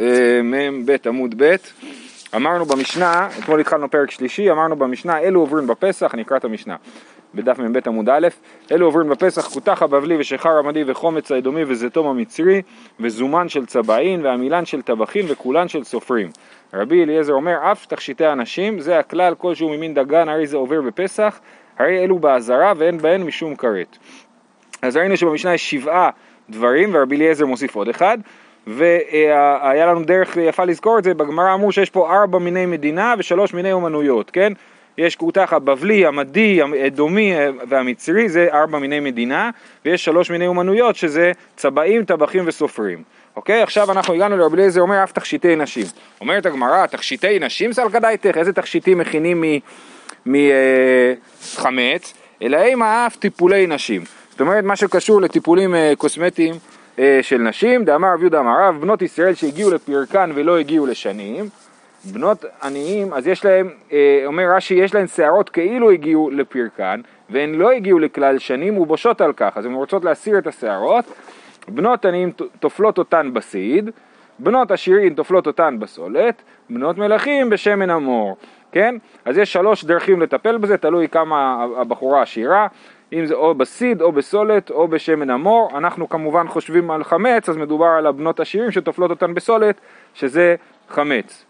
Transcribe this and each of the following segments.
אה, מ"ב עמוד ב', אמרנו במשנה, אתמול התחלנו פרק שלישי, אמרנו במשנה, אלו עוברים בפסח, אני אקרא את המשנה, בדף מ"ב עמוד א', אלו עוברים בפסח, כותח הבבלי ושחר עמדי וחומץ האדומי וזיתום המצרי וזומן של צבעין ועמילן של טבחין וכולן של סופרים. רבי אליעזר אומר, אף תכשיטי אנשים, זה הכלל כלשהו ממין דגן, הרי זה עובר בפסח, הרי אלו באזהרה ואין בהן משום כרת. אז ראינו שבמשנה יש שבעה דברים ורבי אליעזר מוסיף עוד אחד והיה לנו דרך יפה לזכור את זה, בגמרא אמרו שיש פה ארבע מיני מדינה ושלוש מיני אומנויות, כן? יש כותח הבבלי, המדי, האדומי והמצרי, זה ארבע מיני מדינה, ויש שלוש מיני אומנויות שזה צבעים, טבחים וסופרים. אוקיי? עכשיו אנחנו הגענו לרבי אליעזר אומר אף תכשיטי נשים. אומרת הגמרא, תכשיטי נשים סלקא דייתך, איזה תכשיטים מכינים מחמץ? אלא אימה אף טיפולי נשים. זאת אומרת, מה שקשור לטיפולים אה, קוסמטיים אה, של נשים, דאמר רב יהודה אמר רב, בנות ישראל שהגיעו לפרקן ולא הגיעו לשנים, בנות עניים, אז יש להם, אה, אומר רש"י, יש להן שערות כאילו הגיעו לפרקן, והן לא הגיעו לכלל שנים ובושות על כך, אז הן רוצות להסיר את השערות, בנות עניים טופלות אותן בסיד, בנות עשירים טופלות אותן בסולת, בנות מלכים בשמן המור, כן? אז יש שלוש דרכים לטפל בזה, תלוי כמה הבחורה עשירה, אם זה או בסיד או בסולת או בשמן המור, אנחנו כמובן חושבים על חמץ, אז מדובר על הבנות עשירים שטופלות אותן בסולת, שזה חמץ.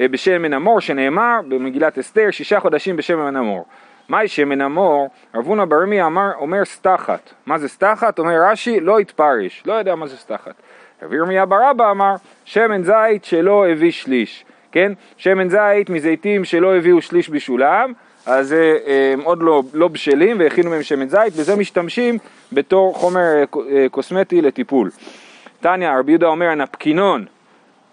אה, בשמן המור שנאמר במגילת אסתר, שישה חודשים בשמן המור. מהי שמן המור? רב הונא ברמי אמר, אומר סתחת. מה זה סתחת? אומר רש"י, לא התפרש, לא יודע מה זה סתחת. רב ירמיה בר אבא אמר, שמן זית שלא הביא שליש, כן? שמן זית מזיתים שלא הביאו שליש בשולם, אז אה, הם עוד לא, לא בשלים והכינו מהם שמן זית, וזה משתמשים בתור חומר אה, אה, קוסמטי לטיפול. תניא, רבי יהודה אומר, הנפקינון,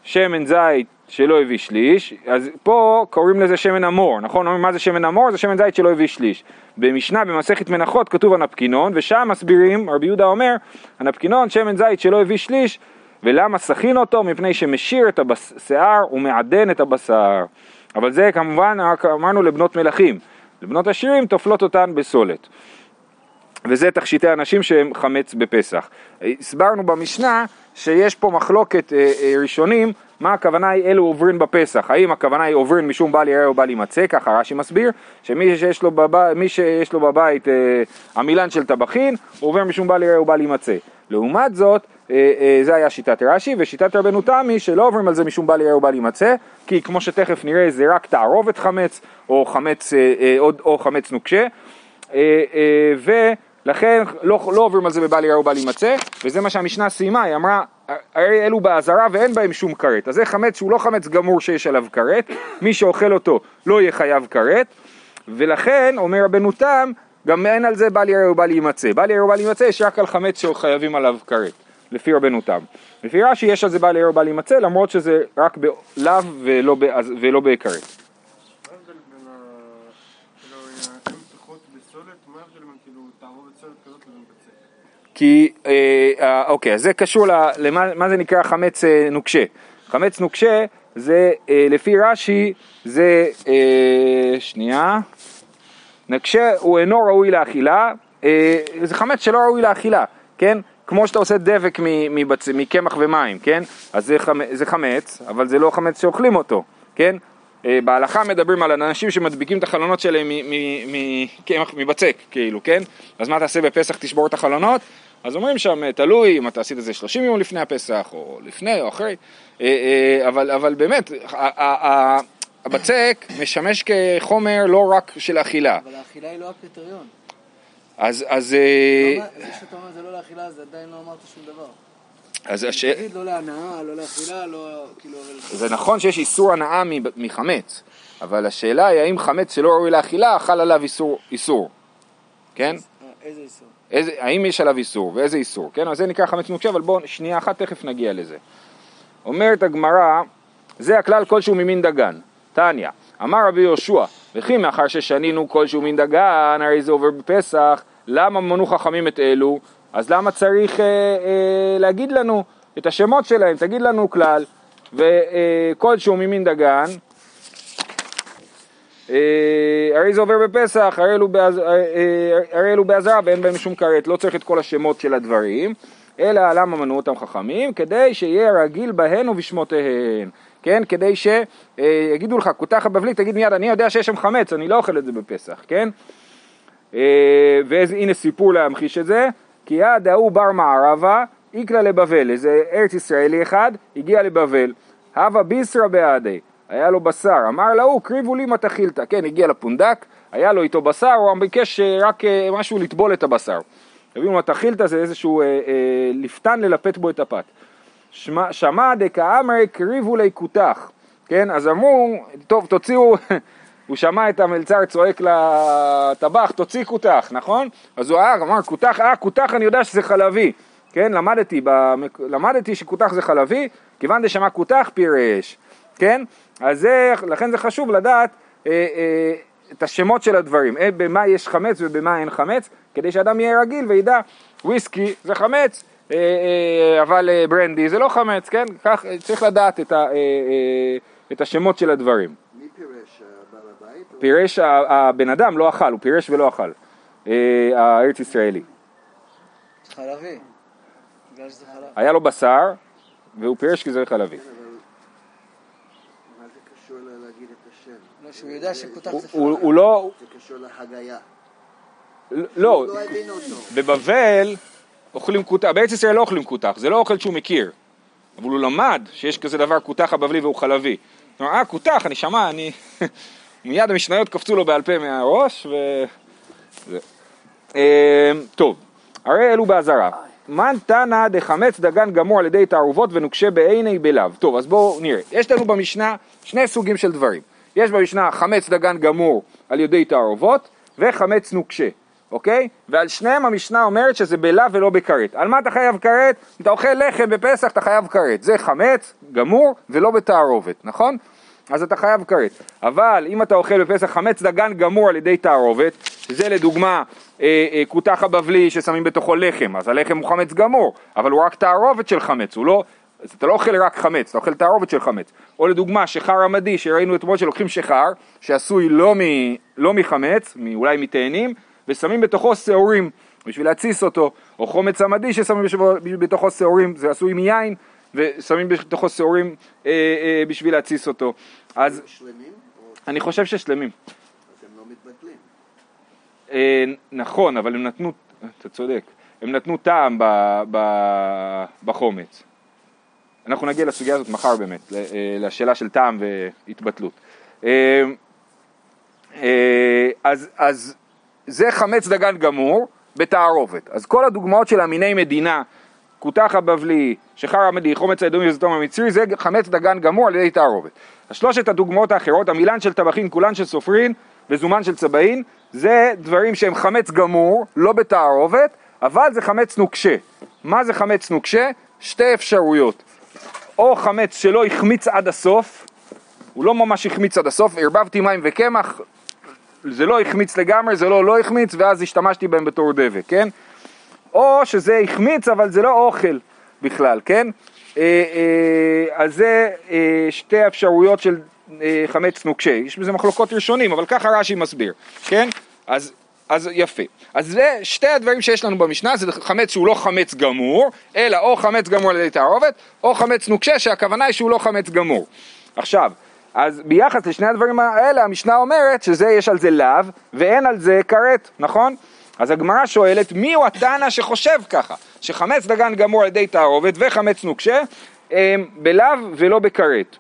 שמן זית שלא הביא שליש, אז פה קוראים לזה שמן המור, נכון? אומרים מה זה שמן המור? זה שמן זית שלא הביא שליש. במשנה, במסכת מנחות, כתוב הנפקינון, ושם מסבירים, רבי יהודה אומר, הנפקינון, שמן זית שלא הביא שליש, ולמה סכין אותו? מפני שמשיר את השיער ומעדן את הבשר. אבל זה כמובן, אמרנו לבנות מלכים. לבנות עשירים טופלות אותן בסולת. וזה תכשיטי אנשים שהם חמץ בפסח. הסברנו במשנה שיש פה מחלוקת אה, אה, ראשונים, מה הכוונה היא אלו עוברים בפסח, האם הכוונה היא עוברים משום בל יראה או בל יימצא, ככה רש"י מסביר, שמי שיש לו, בב... שיש לו בבית אה, עמילן של טבחין, הוא עובר משום בל יראה או בל יימצא. לעומת זאת, זה היה שיטת רש"י, ושיטת רבנו תמי שלא עוברים על זה משום בל יראה או בל יימצא, כי כמו שתכף נראה זה רק תערובת חמץ, או חמץ, אה, או, או חמץ נוקשה, ולכן לא, לא עוברים על זה בבל יראה או בל יימצא, וזה מה שהמשנה סיימה, היא אמרה, הרי אלו באזהרה ואין בהם שום כרת, אז זה חמץ שהוא לא חמץ גמור שיש עליו כרת, מי שאוכל אותו לא יהיה חייב כרת, ולכן, אומר רבנו תם, גם אין על זה בל יראה ובל יימצא. בל יראה ובל יימצא יש רק על חמץ שחייבים עליו כרת, לפי רבנו תם. לפי רש"י יש על זה בל יראה ובל יימצא, למרות שזה רק בלאו ולא, ולא בכרת. כי, אה, אה, אוקיי, זה קשור למה זה נקרא חמץ אה, נוקשה. חמץ נוקשה זה, אה, לפי רש"י, זה, אה, שנייה, נקשה הוא אינו ראוי לאכילה, אה, זה חמץ שלא ראוי לאכילה, כן? כמו שאתה עושה דבק מקמח ומים, כן? אז זה, חמץ, זה חמץ, אבל זה לא חמץ שאוכלים אותו, כן? אה, בהלכה מדברים על אנשים שמדביקים את החלונות שלהם מקמח, מבצק, כאילו, כן? אז מה תעשה בפסח, תשבור את החלונות? אז אומרים שם, תלוי אם אתה עשית את זה 30 יום לפני הפסח, או לפני או אחרי, אה, אבל, אבל באמת, הבצק משמש כחומר לא רק של אכילה. אבל האכילה היא לא הקריטריון. אז... אז זה שאתה אומר זה לא לאכילה, זה עדיין לא אמרת שום דבר. אז הש... תגיד לא להנאה, לא לאכילה, לא... כאילו... זה נכון שיש איסור הנאה מחמץ, אבל השאלה היא האם חמץ שלא ראוי לאכילה, חל עליו איסור, איסור. כן? איזה איסור? איזה, האם יש עליו איסור ואיזה איסור, כן? אז זה נקרא חמץ מוקשה, אבל בואו שנייה אחת תכף נגיע לזה. אומרת הגמרא, זה הכלל כלשהו ממין דגן. תניא, אמר רבי יהושע, וכי מאחר ששנינו כלשהו מן דגן, הרי זה עובר בפסח, למה מנו חכמים את אלו? אז למה צריך אה, אה, להגיד לנו את השמות שלהם? תגיד לנו כלל, וכלשהו אה, ממין דגן, אה, הרי זה עובר בפסח, הרי אלו, באז, אה, אה, הרי אלו באזהרה ואין בהם שום כרת, לא צריך את כל השמות של הדברים, אלא למה מנעו אותם חכמים? כדי שיהיה רגיל בהן ובשמותיהן. כן? כדי שיגידו לך, כותח הבבלי, תגיד מיד, אני יודע שיש שם חמץ, אני לא אוכל את זה בפסח, כן? אה, והנה סיפור להמחיש את זה, כי יד ההוא בר מערבה, איקלה לבבל, איזה ארץ ישראלי אחד, הגיע לבבל, הווה ביסרא בעדי, היה לו בשר, אמר להוא, קריבו לי מתחילתא, כן, הגיע לפונדק, היה לו איתו בשר, הוא ביקש אה, רק אה, משהו לטבול את הבשר. הביאו מתחילתא זה איזשהו אה, אה, לפתן ללפת בו את הפת. שמע דקאמרי קריבו לי כותח, כן, אז אמרו, טוב, תוציאו, הוא שמע את המלצר צועק לטבח, תוציא כותח, נכון? אז הוא אמר, אמר, כותח, אה, כותח אני יודע שזה חלבי, כן, למדתי, במק... למדתי שכותח זה חלבי, כיוון דשמע כותח פירש, כן? אז זה, לכן זה חשוב לדעת אה, אה, את השמות של הדברים, אה, במה יש חמץ ובמה אין חמץ, כדי שאדם יהיה רגיל וידע, וויסקי זה חמץ, אה, אה, אבל אה, ברנדי זה לא חמץ, כן? כך צריך לדעת את, ה, אה, אה, את השמות של הדברים. מי פירש, בעל הבית? או- פירש הבן אדם, לא אכל, הוא פירש ולא אכל, אה, הארץ ישראלי. חלבי. היה לו בשר, והוא פירש כי זה חלבי. אבל... מה זה קשור ל- להגיד את השם? לא, שהוא יודע שכותח הוא- זה לא, זה קשור להגיה. לא, לא. בבבל אוכלים כותח, בארץ ישראל לא אוכלים כותח, זה לא אוכל שהוא מכיר, אבל הוא למד שיש כזה דבר כותח הבבלי והוא חלבי. הוא אמר, אה, כותח, אני שמע, אני... מיד המשניות קפצו לו בעל פה מהראש, ו... אה, טוב, הרי אלו באזהרה. מן תנא דחמץ דגן גמור על ידי תערובות ונוקשה בעיני בלאו. טוב, אז בואו נראה. יש לנו במשנה שני סוגים של דברים. יש במשנה חמץ דגן גמור על ידי תערובות וחמץ נוקשה, אוקיי? ועל שניהם המשנה אומרת שזה בלאו ולא בכרת. על מה אתה חייב כרת? אם אתה אוכל לחם בפסח אתה חייב כרת. זה חמץ גמור ולא בתערובת, נכון? אז אתה חייב כרת. אבל אם אתה אוכל בפסח חמץ דגן גמור על ידי תערובת, שזה לדוגמה אה, אה, כותח הבבלי ששמים בתוכו לחם, אז הלחם הוא חמץ גמור, אבל הוא רק תערובת של חמץ, הוא לא, אז אתה לא אוכל רק חמץ, אתה אוכל תערובת של חמץ. או לדוגמה שחר עמדי שראינו אתמול שלוקחים שחר, שעשוי לא, מ, לא מחמץ, אולי מתאנים, ושמים בתוכו שעורים בשביל להתסיס אותו, או חומץ עמדי ששמים בתוכו שעורים, זה עשוי מיין, ושמים בתוכו שעורים אה, אה, בשביל להתסיס אותו. אז שלמים? אני חושב ששלמים. אז הם לא מתבטלים? אה, נכון, אבל הם נתנו, אתה צודק, הם נתנו טעם ב, ב, בחומץ. אנחנו נגיע לסוגיה הזאת מחר באמת, אה, לשאלה של טעם והתבטלות. אה, אה, אז, אז זה חמץ דגן גמור בתערובת. אז כל הדוגמאות של המיני מדינה, כותח הבבלי, שחר עמדי, חומץ האדומי וזיתום המצרי, זה חמץ דגן גמור על ידי תערובת. אז שלושת הדוגמאות האחרות, המילן של טבחין, כולן של סופרין וזומן של צבעין, זה דברים שהם חמץ גמור, לא בתערובת, אבל זה חמץ נוקשה. מה זה חמץ נוקשה? שתי אפשרויות. או חמץ שלא החמיץ עד הסוף, הוא לא ממש החמיץ עד הסוף, ערבבתי מים וקמח, זה לא החמיץ לגמרי, זה לא לא החמיץ, ואז השתמשתי בהם בתור דבק, כן? או שזה החמיץ, אבל זה לא אוכל בכלל, כן? אה, אה, אז זה אה, שתי אפשרויות של חמץ נוקשה. יש בזה מחלוקות ראשונים, אבל ככה רש"י מסביר, כן? אז, אז יפה. אז זה שתי הדברים שיש לנו במשנה, זה חמץ שהוא לא חמץ גמור, אלא או חמץ גמור על ידי תערובת, או חמץ נוקשה, שהכוונה היא שהוא לא חמץ גמור. עכשיו, אז ביחס לשני הדברים האלה, המשנה אומרת שזה יש על זה לאו, ואין על זה כרת, נכון? אז הגמרא שואלת, מי הוא התנא שחושב ככה? שחמץ דגן גמור על ידי תערובת וחמץ נוקשה, הם בלאו ולא בכרת.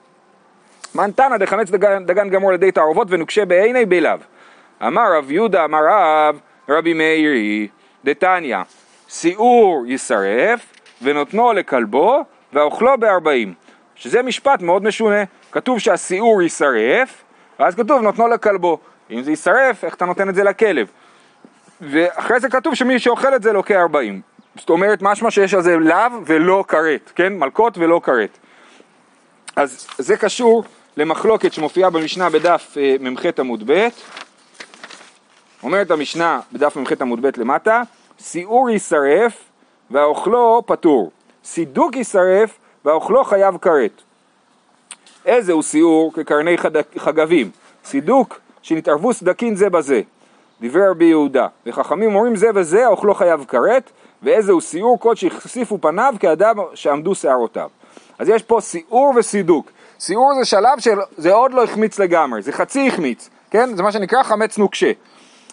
מן תנא דחמץ דגן, דגן גמור על ידי תערובות ונוקשה בעיני בלאו. אמר רב יהודה, אמר רב, רבי מאירי, דתניא, שיעור יישרף ונותנו לכלבו ואוכלו בארבעים. שזה משפט מאוד משונה. כתוב שהשיעור יישרף, ואז כתוב נותנו לכלבו. אם זה יישרף, איך אתה נותן את זה לכלב? ואחרי זה כתוב שמי שאוכל את זה לוקח 40. זאת אומרת, משמע שיש על זה לאו ולא כרת, כן? מלקות ולא כרת. אז זה קשור למחלוקת שמופיעה במשנה בדף אה, מ"ח עמוד ב', אומרת המשנה בדף מ"ח עמוד ב' למטה, שיעור יישרף והאוכלו פטור, סידוק יישרף והאוכלו חייב כרת. איזה הוא שיעור כקרני חד- חגבים, סידוק שנתערבו סדקין זה בזה, דברי רבי יהודה, וחכמים אומרים זה וזה האוכלו חייב כרת, ואיזה הוא סיור קוד שהחשיפו פניו כאדם שעמדו שערותיו. אז יש פה סיעור וסידוק. סיעור זה שלב שזה עוד לא החמיץ לגמרי, זה חצי החמיץ, כן? זה מה שנקרא חמץ נוקשה.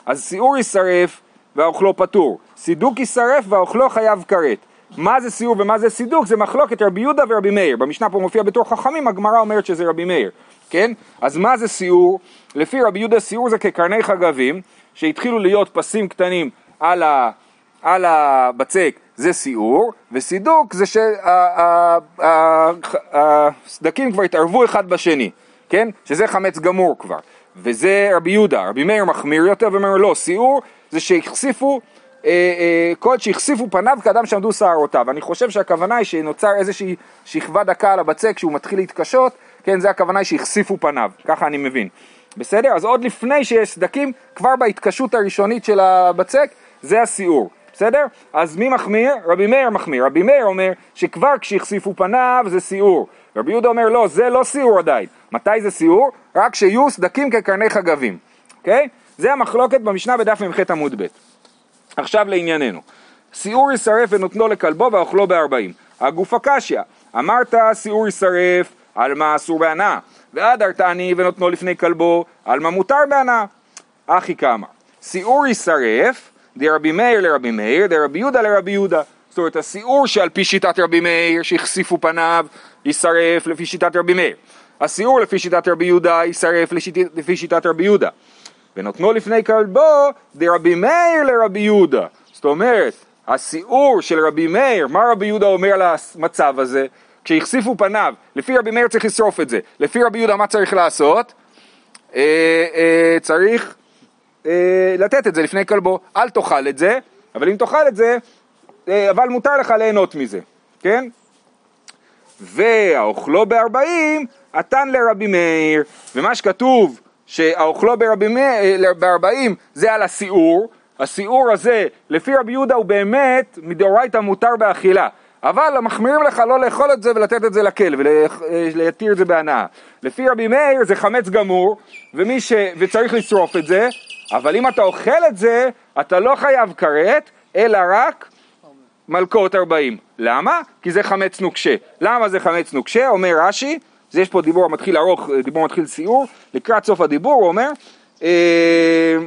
אז סיעור יישרף והאוכלו פטור, סידוק יישרף והאוכלו חייב כרת. מה זה סיור ומה זה סידוק? זה מחלוקת רבי יהודה ורבי מאיר. במשנה פה מופיע בתור חכמים, הגמרא אומרת שזה רבי מאיר, כן? אז מה זה סיור? לפי רבי יהודה סיור זה כקרני חגבים, שהתחילו להיות פסים קטנים על, ה, על הבצק, זה סיור, וסידוק זה שהסדקים כבר התערבו אחד בשני, כן? שזה חמץ גמור כבר. וזה רבי יהודה, רבי מאיר מחמיר יותר ואומר לא, סיור זה שהחשיפו אה, אה, קוד שהחשיפו פניו כאדם שעמדו שערותיו. אני חושב שהכוונה היא שנוצר איזושהי שכבה דקה על הבצק כשהוא מתחיל להתקשות, כן, זה הכוונה שהחשיפו פניו, ככה אני מבין. בסדר? אז עוד לפני שיש סדקים, כבר בהתקשות הראשונית של הבצק, זה הסיעור. בסדר? אז מי מחמיר? רבי מאיר מחמיר. רבי מאיר אומר שכבר כשהחשיפו פניו זה סיעור. רבי יהודה אומר לא, זה לא סיעור עדיין. מתי זה סיעור? רק שיהיו סדקים כקרני חגבים. אוקיי? זה המחלוקת במשנה בדף מ"ח עמוד ב'. עכשיו לענייננו. סיעור יישרף ונותנו לכלבו ואוכלו בארבעים. הגוף הקשיא, אמרת סיעור יישרף על מה אסור בהנאה, ועד הרתעני ונותנו לפני כלבו על מה מותר בהנאה. אחי כמה. סיעור יישרף, דרבי מאיר לרבי מאיר, דרבי יהודה לרבי יהודה. זאת אומרת, הסיעור שעל פי שיטת רבי מאיר, שהחשיפו פניו, יישרף לפי שיטת רבי מאיר. הסיעור לפי שיטת רבי יהודה, יישרף לפי שיטת רבי יהודה. ונותנו לפני כלבו דרבי מאיר לרבי יהודה. זאת אומרת, הסיעור של רבי מאיר, מה רבי יהודה אומר על המצב הזה? כשהחשיפו פניו, לפי רבי מאיר צריך לשרוף את זה, לפי רבי יהודה מה צריך לעשות? אה, אה, צריך אה, לתת את זה לפני כלבו, אל תאכל את זה, אבל אם תאכל את זה, אה, אבל מותר לך ליהנות מזה, כן? והאוכלו בארבעים, עתן לרבי מאיר, ומה שכתוב שהאוכלו אה, בארבעים זה על הסיעור, הסיעור הזה לפי רבי יהודה הוא באמת מדאורייתא מותר באכילה, אבל מחמירים לך לא לאכול את זה ולתת את זה לכלב ולהתיר את זה בהנאה. לפי רבי מאיר זה חמץ גמור ש... וצריך לשרוף את זה, אבל אם אתה אוכל את זה אתה לא חייב כרת אלא רק מלכות ארבעים. למה? כי זה חמץ נוקשה. למה זה חמץ נוקשה? אומר רש"י יש פה דיבור מתחיל ארוך, דיבור מתחיל סיור, לקראת סוף הדיבור הוא אומר אה,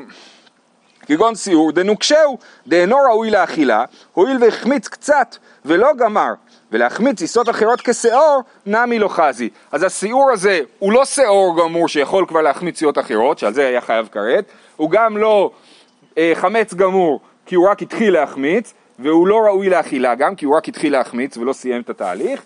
כגון סיור דנוקשהו דאינו ראוי לאכילה, הואיל והחמיץ קצת ולא גמר, ולהחמיץ טיסות אחרות כשאור, נמי לא חזי. אז הסיור הזה הוא לא שאור גמור שיכול כבר להחמיץ סיעות אחרות, שעל זה היה חייב כרת, הוא גם לא אה, חמץ גמור כי הוא רק התחיל להחמיץ, והוא לא ראוי לאכילה גם כי הוא רק התחיל להחמיץ ולא סיים את התהליך,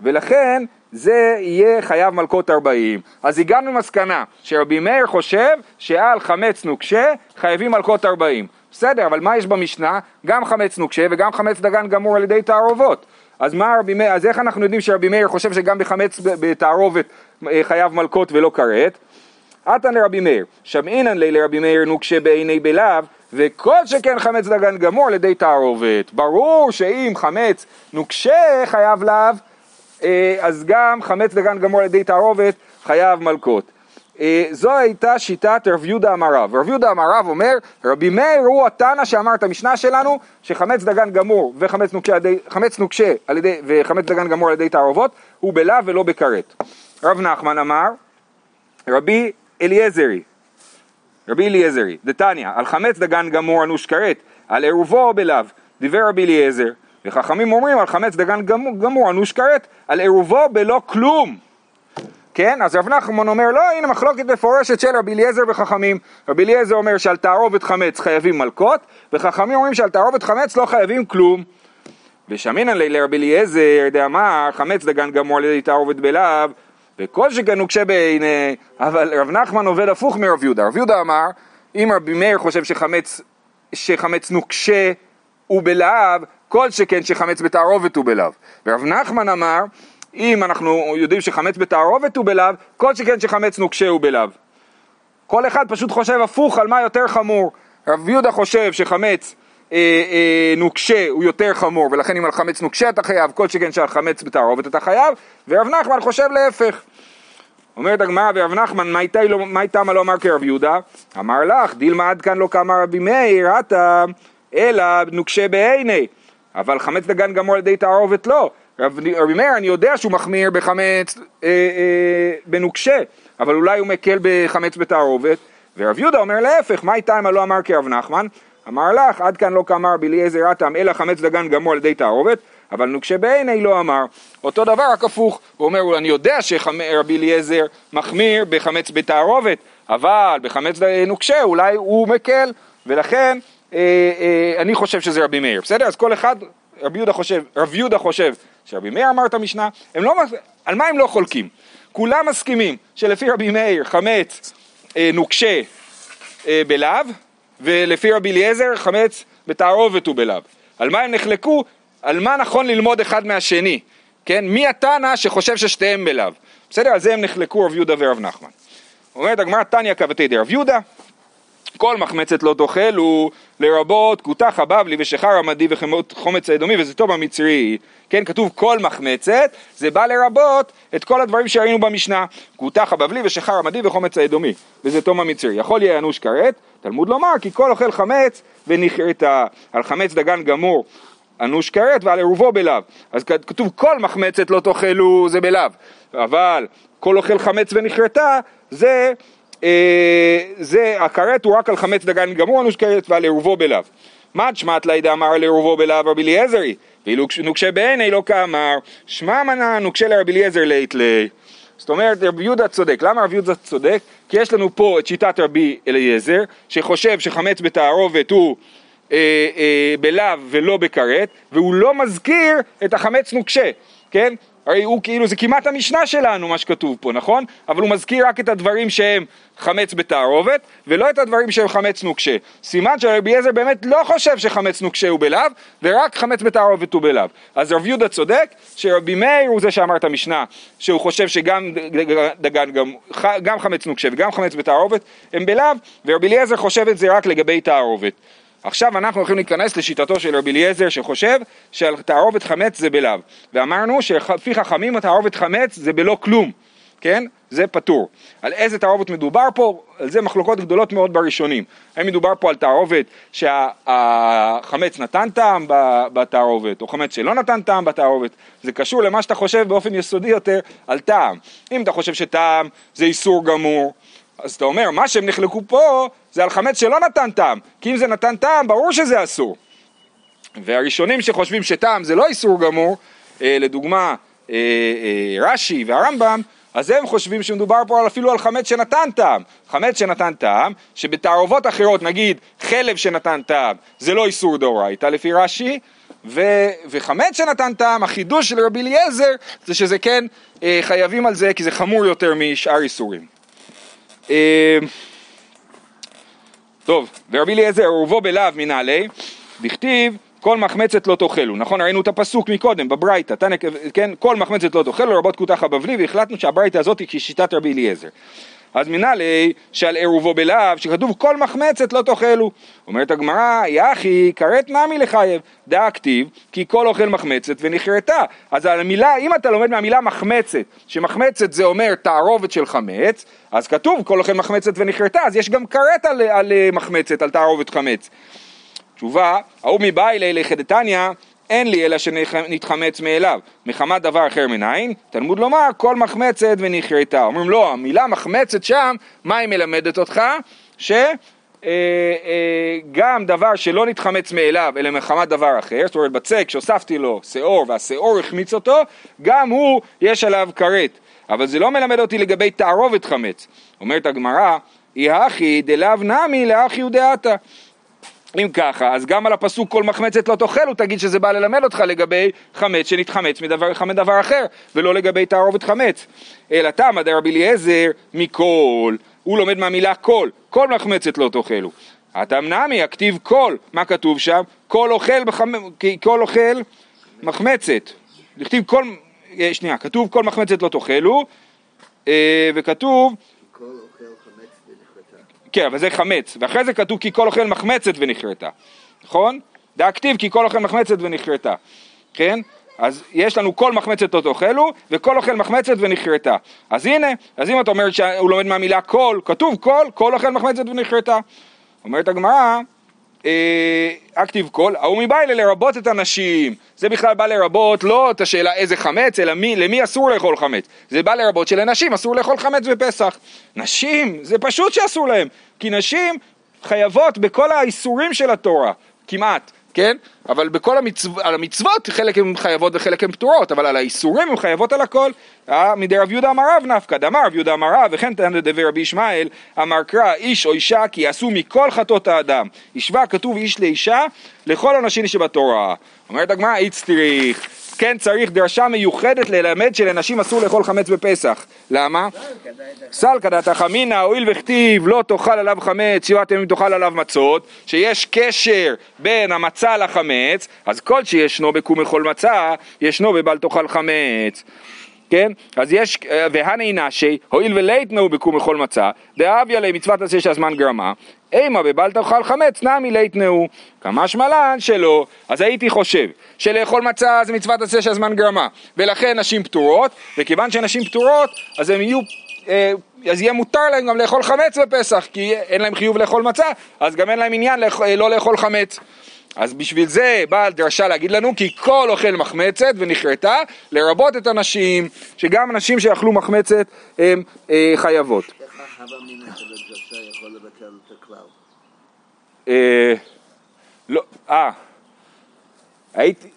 ולכן זה יהיה חייב מלכות ארבעים. אז הגענו למסקנה שרבי מאיר חושב שעל חמץ נוקשה חייבים מלכות ארבעים. בסדר, אבל מה יש במשנה? גם חמץ נוקשה וגם חמץ דגן גמור על ידי תערובות. אז מה רבי מאיר, אז איך אנחנו יודעים שרבי מאיר חושב שגם בחמץ בתערובת אה, חייב מלכות ולא כרת? עתן לרבי מאיר, שמעינן לי לרבי מאיר נוקשה בעיני בלאו וכל שכן חמץ דגן גמור על ידי תערובת. ברור שאם חמץ נוקשה חייב לאו אז גם חמץ דגן גמור על ידי תערובת חייב מלקות. אה, זו הייתה שיטת רב יהודה המרב. רב יהודה המרב אומר, רבי מאיר הוא התנא שאמר את המשנה שלנו, שחמץ דגן גמור וחמץ נוקשה ידי, חמץ נוקשה על ידי, וחמץ דגן גמור על ידי תערובות, הוא בלאו ולא בכרת. רב נחמן אמר, רבי אליעזרי, רבי אליעזרי, דתניא, על חמץ דגן גמור אנוש כרת, על עירובו בלאו, דיבר רבי אליעזר, וחכמים אומרים על חמץ דגן גמור, גמור אנוש כרת, על עירובו בלא כלום. כן? אז רב נחמן אומר, לא, הנה מחלוקת מפורשת של רבי אליעזר וחכמים. רבי אליעזר אומר שעל תערובת חמץ חייבים מלקות, וחכמים אומרים שעל תערובת חמץ לא חייבים כלום. ושמינן לי לרבי אליעזר דאמר חמץ דגן גמור על ידי תערובת בלאו, וכל שכן נוקשה בעיני, אבל רב נחמן עובד הפוך מרב יהודה. רב יהודה אמר, אם רבי מאיר חושב שחמץ, שחמץ נוקשה הוא בלאו, כל שכן שחמץ בתערובת הוא בלאו. ורב נחמן אמר, אם אנחנו יודעים שחמץ בתערובת הוא בלאו, כל שכן שחמץ נוקשה הוא בלאו. כל אחד פשוט חושב הפוך על מה יותר חמור. רב יהודה חושב שחמץ אה, אה, נוקשה הוא יותר חמור, ולכן אם על חמץ נוקשה אתה חייב, כל שכן שעל חמץ בתערובת אתה חייב, ורב נחמן חושב להפך. אומרת הגמרא ורב נחמן, מה איתה מה לא אמר כרב יהודה? אמר לך, דילמה עד כאן לא קמה רבי מאיר, אתה, אלא נוקשה בעיני. אבל חמץ דגן גמור על ידי תערובת לא. רב- רבי מאיר, אני יודע שהוא מחמיר בחמץ אה, אה, בנוקשה, אבל אולי הוא מקל בחמץ בתערובת, ורב יהודה אומר להפך, מה איתה אם לא אמר כרב נחמן? אמר לך, עד כאן לא כאמר רבי אליעזר רתם, אלא חמץ דגן גמור על ידי תערובת, אבל נוקשה בעיני לא אמר. אותו דבר, רק הפוך. הוא אומר, אני יודע שרבי אליעזר מחמיר בחמץ בתערובת, אבל בחמץ נוקשה אולי הוא מקל, ולכן אני חושב שזה רבי מאיר. בסדר? אז כל אחד, רבי יהודה חושב, רב יהודה חושב שרבי מאיר אמר את המשנה, לא, על מה הם לא חולקים? כולם מסכימים שלפי רבי מאיר חמץ אה, נוקשה אה, בלאו, ולפי רבי אליעזר חמץ בתערובת הוא בלאו. על מה הם נחלקו? על מה נכון ללמוד אחד מהשני, כן? מי התנא שחושב ששתיהם בלאו? בסדר? על זה הם נחלקו רב יהודה ורב נחמן. אומרת הגמרא תניא כבתי דרב יהודה, כל מחמצת לא תאכל הוא לרבות כותח הבבלי ושחר עמדי וחומץ האדומי וזה טוב המצרי, כן כתוב כל מחמצת, זה בא לרבות את כל הדברים שראינו במשנה, כותח הבבלי ושחר עמדי וחומץ האדומי וזה תום המצרי, יכול יהיה אנוש כרת, תלמוד לומר כי כל אוכל חמץ ונכרתה, על חמץ דגן גמור אנוש כרת ועל עירובו בלאו, אז כתוב כל מחמצת לא תאכלו זה בלאו, אבל כל אוכל חמץ ונכרתה זה זה, הכרת הוא רק על חמץ דגן גמור אנוש כרת ועל עירובו בלאו. מה תשמעת לה דאמר על עירובו בלאו רבי אליעזרי, ואילו נוקשה בעיני לא כאמר, שמע מנה נוקשה לרבי אליעזר לית לי. זאת אומרת רבי יהודה צודק, למה רבי יהודה צודק? כי יש לנו פה את שיטת רבי אליעזר, שחושב שחמץ בתערובת הוא אה, אה, בלאו ולא בכרת, והוא לא מזכיר את החמץ נוקשה, כן? הרי הוא כאילו, זה כמעט המשנה שלנו מה שכתוב פה, נכון? אבל הוא מזכיר רק את הדברים שהם חמץ בתערובת, ולא את הדברים שהם חמץ נוקשה. סימן שרבי אליעזר באמת לא חושב שחמץ נוקשה הוא בלאו, ורק חמץ בתערובת הוא בלאו. אז רב יהודה צודק, שרבי מאיר הוא זה שאמר את המשנה, שהוא חושב שגם דגן, גם, גם חמץ נוקשה וגם חמץ בתערובת הם בלאו, ורבי אליעזר חושב את זה רק לגבי תערובת. עכשיו אנחנו הולכים להיכנס לשיטתו של רבי אליעזר שחושב שעל תערובת חמץ זה בלאו ואמרנו שלפי חכמים התערובת חמץ זה בלא כלום, כן? זה פטור. על איזה תערובת מדובר פה? על זה מחלוקות גדולות מאוד בראשונים. האם מדובר פה על תערובת שהחמץ נתן טעם בתערובת או חמץ שלא נתן טעם בתערובת? זה קשור למה שאתה חושב באופן יסודי יותר על טעם. אם אתה חושב שטעם זה איסור גמור אז אתה אומר, מה שהם נחלקו פה זה על חמץ שלא נתן טעם, כי אם זה נתן טעם, ברור שזה אסור. והראשונים שחושבים שטעם זה לא איסור גמור, אה, לדוגמה אה, אה, רש"י והרמב"ם, אז הם חושבים שמדובר פה אפילו על חמץ שנתן טעם. חמץ שנתן טעם, שבתערובות אחרות, נגיד חלב שנתן טעם, זה לא איסור דאורייתא לפי רש"י, ו- וחמץ שנתן טעם, החידוש של רבי אליעזר, זה שזה כן אה, חייבים על זה, כי זה חמור יותר משאר איסורים. אה, טוב, ורבי אליעזר, עורבו בלאו מנעלי, דכתיב כל מחמצת לא תאכלו, נכון? ראינו את הפסוק מקודם, בברייתא, כן? כל מחמצת לא תאכלו, לרבות כותח הבבלי, והחלטנו שהברייתא הזאת היא כשיטת רבי אליעזר. אז מנהלי שעל עירובו בלאו, שכתוב כל מחמצת לא תאכלו. אומרת הגמרא, יחי, כרת נמי לחייב, דא כתיב, כי כל אוכל מחמצת ונכרתה. אז המילה, אם אתה לומד מהמילה מחמצת, שמחמצת זה אומר תערובת של חמץ, אז כתוב כל אוכל מחמצת ונכרתה, אז יש גם כרת על, על אה, מחמצת, על תערובת חמץ. תשובה, ההוא מבעילי לכדתניא, אין לי אלא שנתחמץ מאליו, מחמת דבר אחר מנין, תלמוד לומר כל מחמצת ונכרתה. אומרים לא, המילה מחמצת שם, מה היא מלמדת אותך? שגם אה, דבר שלא נתחמץ מאליו אלא מחמת דבר אחר, זאת אומרת בצק שהוספתי לו שעור והשעור החמיץ אותו, גם הוא יש עליו כרת. אבל זה לא מלמד אותי לגבי תערובת חמץ. אומרת הגמרא, אי הכי דלאו נמי לאחי ודעתה. אם ככה, אז גם על הפסוק כל מחמצת לא תאכלו, תגיד שזה בא ללמד אותך לגבי חמץ שנתחמץ מדבר, מדבר אחר, ולא לגבי תערובת חמץ. אלא תמא דרבי אליעזר מכל, הוא לומד מהמילה כל, כל מחמצת לא תאכלו. הטעם נמי, הכתיב כל, מה כתוב שם? כל אוכל, בחמ... כל אוכל מחמצת. כתיב כל, אה, שנייה, כתוב כל מחמצת לא תאכלו, אה, וכתוב כל אוכל חמץ ונכרתה. כן, אבל זה חמץ, ואחרי זה כתוב כי כל אוכל מחמצת ונכרתה, נכון? דאקטיב כי כל אוכל מחמצת ונכרתה, כן? אז יש לנו כל מחמצת לא תאכלו, וכל אוכל מחמצת ונכרתה. אז הנה, אז אם אתה אומר שהוא לומד מהמילה כל, כתוב כל, כל אוכל מחמצת ונכרתה. אומרת הגמרא, אקטיב קול, ההוא מביילה לרבות את הנשים, זה בכלל בא לרבות לא את השאלה איזה חמץ, אלא מי, למי אסור לאכול חמץ, זה בא לרבות שלנשים אסור לאכול חמץ בפסח. נשים, זה פשוט שאסור להם, כי נשים חייבות בכל האיסורים של התורה, כמעט, כן? אבל בכל המצו... על המצוות חלק הן חייבות וחלק הן פטורות, אבל על האיסורים הן חייבות על הכל. אה, מדי רב יהודה אמר רב נפקא, דאמר רב יהודה אמר רב, וכן תנא דבי רבי ישמעאל, אמר קרא איש או אישה כי יעשו מכל חטאות האדם. השווה כתוב איש לאישה לכל הנשים שבתורה. אומרת הגמרא איץ צריך. כן צריך דרשה מיוחדת ללמד שלנשים אסור לאכול חמץ בפסח. למה? סלקא דתא אמינא הואיל וכתיב לא תאכל עליו חמץ שבעת ימים תאכל עליו מצות שיש קשר בין המצה לחמץ אז כל שישנו בקום אכול מצה ישנו בבל תאכל חמץ כן? אז יש, והני נשי, הואיל ולייתנו בקום אכול מצה, דאביה למצוות עשה שהזמן גרמה, אימה בבל תאכל חמץ נמי ליתנאו, כמשמע לן שלא, אז הייתי חושב שלאכול מצה זה מצוות עשה שהזמן גרמה, ולכן נשים פטורות, וכיוון שנשים פטורות, אז הם יהיו, אה, אז יהיה מותר להם גם לאכול חמץ בפסח, כי אין להם חיוב לאכול מצה, אז גם אין להם עניין לאכ, לא לאכול חמץ. אז בשביל זה באה הדרשה להגיד לנו כי כל אוכל מחמצת ונכרתה לרבות את הנשים שגם נשים שאכלו מחמצת הן אה, חייבות. איך? אה, לא, אה, הייתי.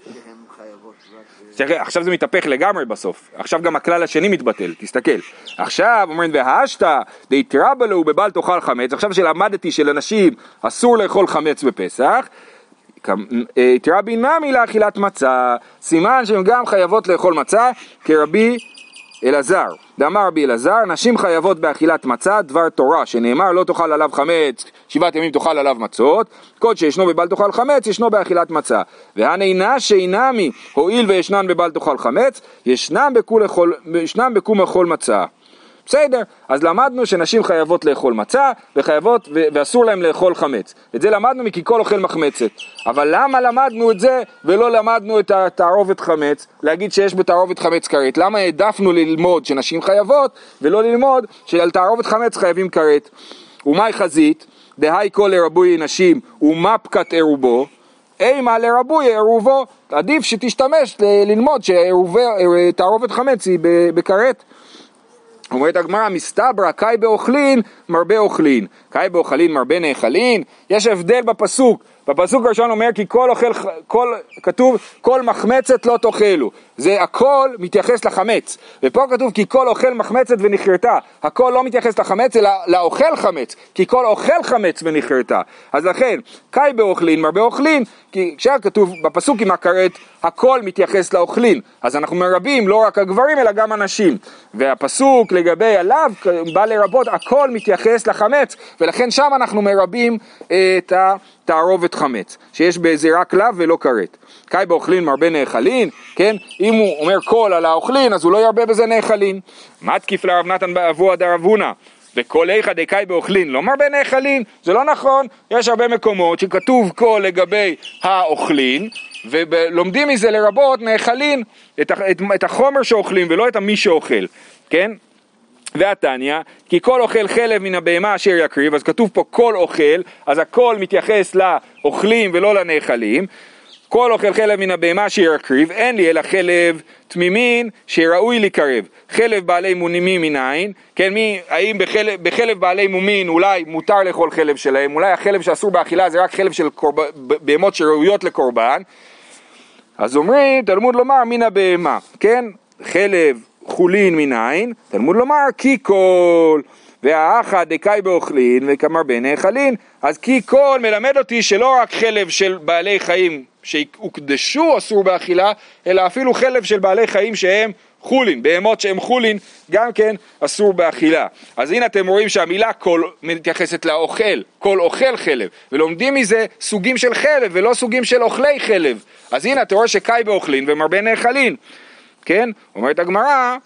תראה, עכשיו זה מתהפך לגמרי בסוף, עכשיו גם הכלל השני מתבטל, תסתכל. עכשיו אומרים והשתא דאיתרבא לו בבל תאכל חמץ, עכשיו שלמדתי שלנשים אסור לאכול חמץ בפסח, התרבי נמי לאכילת מצה, סימן שהן גם חייבות לאכול מצה כרבי אלעזר. דאמר רבי אלעזר, נשים חייבות באכילת מצה דבר תורה, שנאמר לא תאכל עליו חמץ, שבעת ימים תאכל עליו מצות, כל שישנו בבל תאכל חמץ, ישנו באכילת מצה. והנינה שאינמי, הואיל וישנן בבל תאכל חמץ, ישנם בקום אכול מצה. בסדר, אז למדנו שנשים חייבות לאכול מצה וחייבות, ו- ואסור להם לאכול חמץ. את זה למדנו מכי כל אוכל מחמצת. אבל למה למדנו את זה ולא למדנו את התערובת חמץ? להגיד שיש בתערובת חמץ כרת. למה העדפנו ללמוד שנשים חייבות ולא ללמוד שעל תערובת חמץ חייבים כרת? ומאי חזית, דהי כל לרבוי נשים ומה פקת עירובו? אימה לרבוי עירובו, עדיף שתשתמש ל- ללמוד שתערובת חמץ היא בכרת. אומרת הגמרא, מסתברא קאי באוכלין, מרבה אוכלין. קאי באוכלין, מרבה נאכלין. יש הבדל בפסוק. בפסוק הראשון אומר כי כל אוכל, כל, כתוב כל מחמצת לא תאכלו. זה הכל מתייחס לחמץ. ופה כתוב כי כל אוכל מחמצת ונכרתה. הכל לא מתייחס לחמץ אלא לאוכל חמץ. כי כל אוכל חמץ ונכרתה. אז לכן, קאי באוכלין, מרבה אוכלין. כי כשהיה כתוב בפסוק עם הכרת, הכל מתייחס לאוכלין. אז אנחנו מרבים לא רק הגברים אלא גם הנשים. והפסוק לגבי הלאו בא לרבות הכל מתייחס לחמץ. ולכן שם אנחנו מרבים אה, את התערובת חמץ. שיש בזה רק לאו ולא כרת. קאי באוכלין מרבה נאכלין, כן? אם הוא אומר כל על האוכלין אז הוא לא ירבה בזה נאכלין. מה תקיף לרב נתן באבוה דרב הונא? וכל איכא דקאי באוכלין לא מרבה נאכלין, זה לא נכון, יש הרבה מקומות שכתוב כל לגבי האוכלין ולומדים מזה לרבות נאכלין את, את החומר שאוכלים ולא את המי שאוכל, כן? והתניא, כי כל אוכל חלב מן הבהמה אשר יקריב, אז כתוב פה כל אוכל, אז הכל מתייחס לאוכלים ולא לנאכלים. כל אוכל חלב מן הבהמה אשר יקריב, אין לי אלא חלב תמימין שראוי לקרב. חלב בעלי מומים מנין, כן, מי, האם בחלב, בחלב בעלי מומין אולי מותר לאכול חלב שלהם, אולי החלב שאסור באכילה זה רק חלב של בהמות שראויות לקורבן. אז אומרים, תלמוד לומר מן הבהמה, כן? חלב חולין מנין, תלמוד לומר כי כל, והאחא דקאי באוכלין וכמרבה נאכלין, אז כי כל מלמד אותי שלא רק חלב של בעלי חיים שהוקדשו אסור באכילה, אלא אפילו חלב של בעלי חיים שהם חולין, בהמות שהם חולין, גם כן אסור באכילה. אז הנה אתם רואים שהמילה כל מתייחסת לאוכל, כל אוכל חלב, ולומדים מזה סוגים של חלב ולא סוגים של אוכלי חלב. אז הנה אתה רואה שקאי באוכלין ומרבה נאכלין, כן? אומרת הגמרא,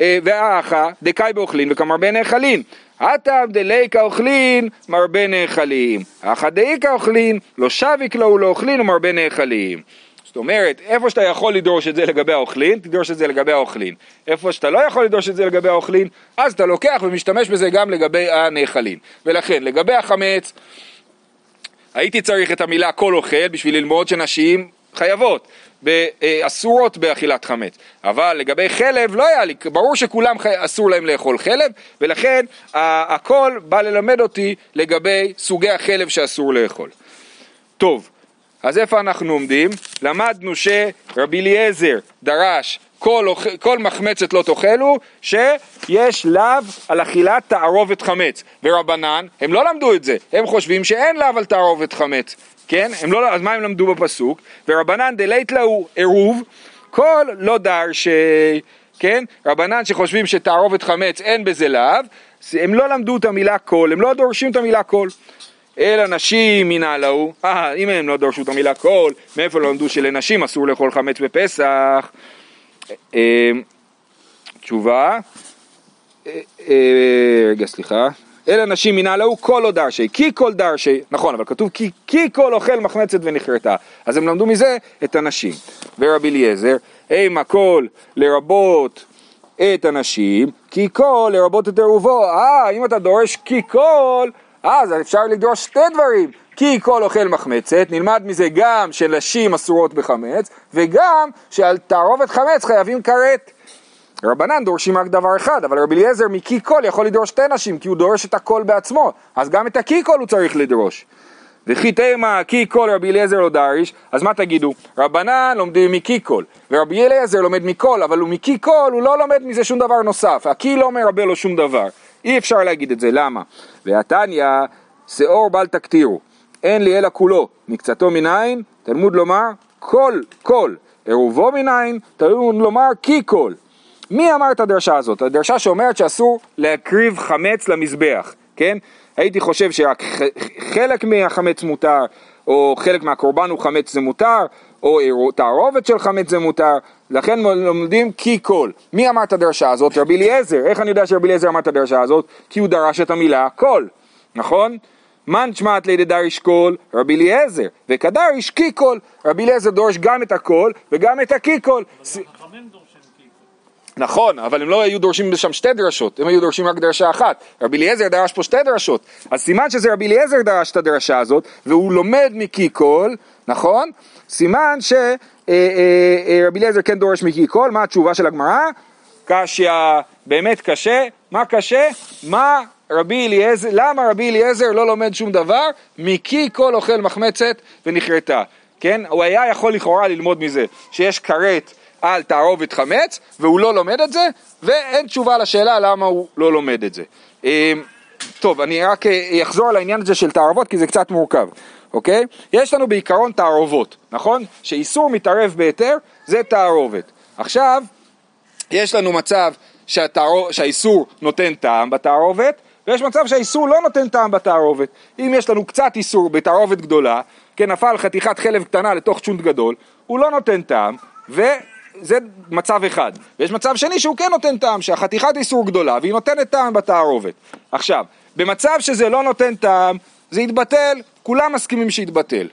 אה, והאחא דקאי באוכלין וכמרבה נאכלין. עטב דליקה אוכלין מרבה נאכלים. אחא דאיקה אוכלין לא שביק לו לאוכלין ומרבה נאכלים. זאת אומרת, איפה שאתה יכול לדרוש את זה לגבי האוכלין, תדרוש את זה לגבי האוכלין. איפה שאתה לא יכול לדרוש את זה לגבי האוכלין, אז אתה לוקח ומשתמש בזה גם לגבי הנאכלין. ולכן, לגבי החמץ, הייתי צריך את המילה כל אוכל בשביל ללמוד שנשים חייבות, אסורות באכילת חמץ, אבל לגבי חלב לא היה לי, ברור שכולם אסור להם לאכול חלב, ולכן הכל בא ללמד אותי לגבי סוגי החלב שאסור לאכול. טוב, אז איפה אנחנו עומדים? למדנו שרבי אליעזר דרש כל, כל מחמצת לא תאכלו, שיש לאו על אכילת תערובת חמץ. ורבנן, הם לא למדו את זה, הם חושבים שאין לאו על תערובת חמץ, כן? הם לא, אז מה הם למדו בפסוק? ורבנן דלית להו עירוב, כל לא דרשי, כן? רבנן שחושבים שתערובת חמץ אין בזה לאו, הם לא למדו את המילה כל, הם לא דורשים את המילה כל. אלא נשים מן להו, אה, אם הם לא דרשו את המילה כל, מאיפה לא למדו שלנשים אסור לאכול חמץ בפסח? אה, תשובה, אה, אה, רגע סליחה, אלא נשים מן להו כל לא דרשי, כי כל דרשי, נכון, אבל כתוב כי, כי כל אוכל מחמצת ונכרתה, אז הם למדו מזה את הנשים. ורבי אליעזר, אימה כל לרבות את הנשים, כי כל לרבות את עירובו, אה, אם אתה דורש כי כל, אז אפשר לדרוש שתי דברים, כי כל אוכל מחמצת, נלמד מזה גם שנשים אסורות בחמץ, וגם שעל תערובת חמץ חייבים כרת. רבנן דורשים רק דבר אחד, אבל רבי אליעזר מכי כל יכול לדרוש שתי נשים, כי הוא דורש את הכל בעצמו, אז גם את הכי כל הוא צריך לדרוש. וכי תימא כי כל רבי אליעזר לא דריש, אז מה תגידו? רבנן לומדים מכי כל, ורבי אליעזר לומד מכל, אבל הוא מכי כל, הוא לא לומד מזה שום דבר נוסף, הכי לא מרבה לו שום דבר. אי אפשר להגיד את זה, למה? והתניא, שאור בל תקטירו, אין לי אלא כולו, מקצתו מנין, תלמוד לומר כל, כל, עירובו מנין, תלמוד לומר כי כל. מי אמר את הדרשה הזאת? הדרשה שאומרת שאסור להקריב חמץ למזבח, כן? הייתי חושב שרק חלק מהחמץ מותר, או חלק מהקורבן הוא חמץ זה מותר, או תערובת של חמץ זה מותר, לכן לומדים כי כל. מי אמר את הדרשה הזאת? רבי אליעזר. איך אני יודע שרבי אליעזר אמר את הדרשה הזאת? כי הוא דרש את המילה כל, נכון? מאן שמעת ליה דדריש כל, רבי אליעזר, וקא דריש כי כל, רבי אליעזר דורש גם את הכל וגם את הכי כל. ס- נכון, אבל הם לא היו דורשים שם שתי דרשות, הם היו דורשים רק דרשה אחת. רבי אליעזר דרש פה שתי דרשות. אז סימן שזה רבי אליעזר דרש את הדרשה הזאת, והוא לומד מכי כל, נכון? סימן שרבי אליעזר כן דורש מכי כל, מה התשובה של הגמרא? קשיא, באמת קשה, מה קשה? מה רבי אליעזר, למה רבי אליעזר לא לומד שום דבר? מקי כל אוכל מחמצת ונכרתה, כן? הוא היה יכול לכאורה ללמוד מזה שיש כרת על תערובת חמץ והוא לא לומד את זה ואין תשובה לשאלה למה הוא לא לומד את זה. אמ, טוב, אני רק אה, אחזור על העניין הזה של תערובות כי זה קצת מורכב, אוקיי? יש לנו בעיקרון תערובות, נכון? שאיסור מתערב בהיתר זה תערובת. עכשיו, יש לנו מצב שהתערו, שהאיסור נותן טעם בתערובת, ויש מצב שהאיסור לא נותן טעם בתערובת. אם יש לנו קצת איסור בתערובת גדולה, כן, נפל חתיכת חלב קטנה לתוך צ'ונט גדול, הוא לא נותן טעם, וזה מצב אחד. ויש מצב שני שהוא כן נותן טעם, שהחתיכת איסור גדולה והיא נותנת טעם בתערובת. עכשיו, במצב שזה לא נותן טעם, זה יתבטל, כולם מסכימים שיתבטל.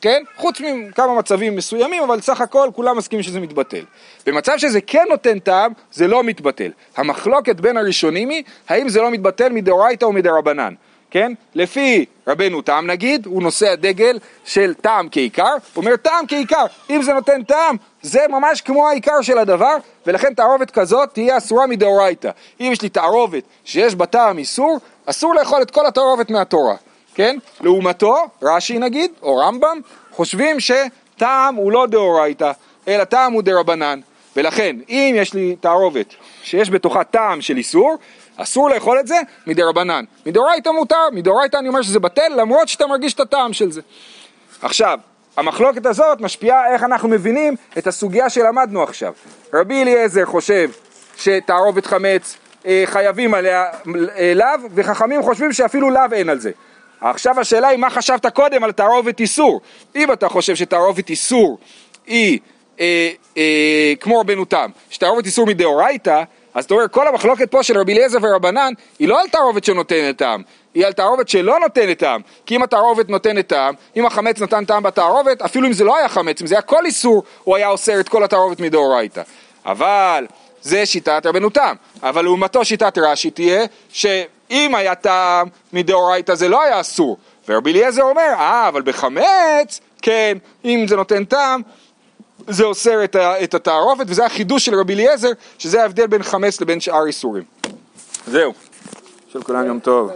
כן? חוץ מכמה מצבים מסוימים, אבל סך הכל כולם מסכימים שזה מתבטל. במצב שזה כן נותן טעם, זה לא מתבטל. המחלוקת בין הראשונים היא, האם זה לא מתבטל מדאורייתא או מדרבנן. כן? לפי רבנו תם נגיד, הוא נושא הדגל של טעם כעיקר, הוא אומר טעם כעיקר, אם זה נותן טעם, זה ממש כמו העיקר של הדבר, ולכן תערובת כזאת תהיה אסורה מדאורייתא. אם יש לי תערובת שיש בה טעם איסור, אסור לאכול את כל התערובת מהתורה. כן? לעומתו, רש"י נגיד, או רמב"ם, חושבים שטעם הוא לא דאורייתא, אלא טעם הוא דרבנן. ולכן, אם יש לי תערובת שיש בתוכה טעם של איסור, אסור לאכול את זה מדרבנן. מדאורייתא מותר, מדאורייתא אני אומר שזה בטל, למרות שאתה מרגיש את הטעם של זה. עכשיו, המחלוקת הזאת משפיעה איך אנחנו מבינים את הסוגיה שלמדנו עכשיו. רבי אליעזר חושב שתערובת חמץ אה, חייבים עליה אה, לאו, וחכמים חושבים שאפילו לאו אין על זה. עכשיו השאלה היא מה חשבת קודם על תערובת איסור. אם אתה חושב שתערובת איסור היא אה, אה, כמו רבנו תם, שתערובת איסור מדאורייתא, אז אתה אומר כל המחלוקת פה של רבי אליעזר ורבנן היא לא על תערובת שנותנת טעם, היא על תערובת שלא נותנת טעם. כי אם התערובת נותנת טעם, אם החמץ נתן טעם בתערובת, אפילו אם זה לא היה חמץ, אם זה היה כל איסור, הוא היה אוסר את כל התערובת מדאורייתא. אבל זה שיטת רבנו תם. אבל לעומתו שיטת רש"י תהיה שאם היה טעם מדאורייתא זה לא היה אסור. ורבי אליעזר אומר, אה, אבל בחמץ, כן, אם זה נותן טעם, זה אוסר את, ה- את התערובת, וזה החידוש של רבי אליעזר, שזה ההבדל בין חמץ לבין שאר איסורים. זהו. של כולם יום טוב.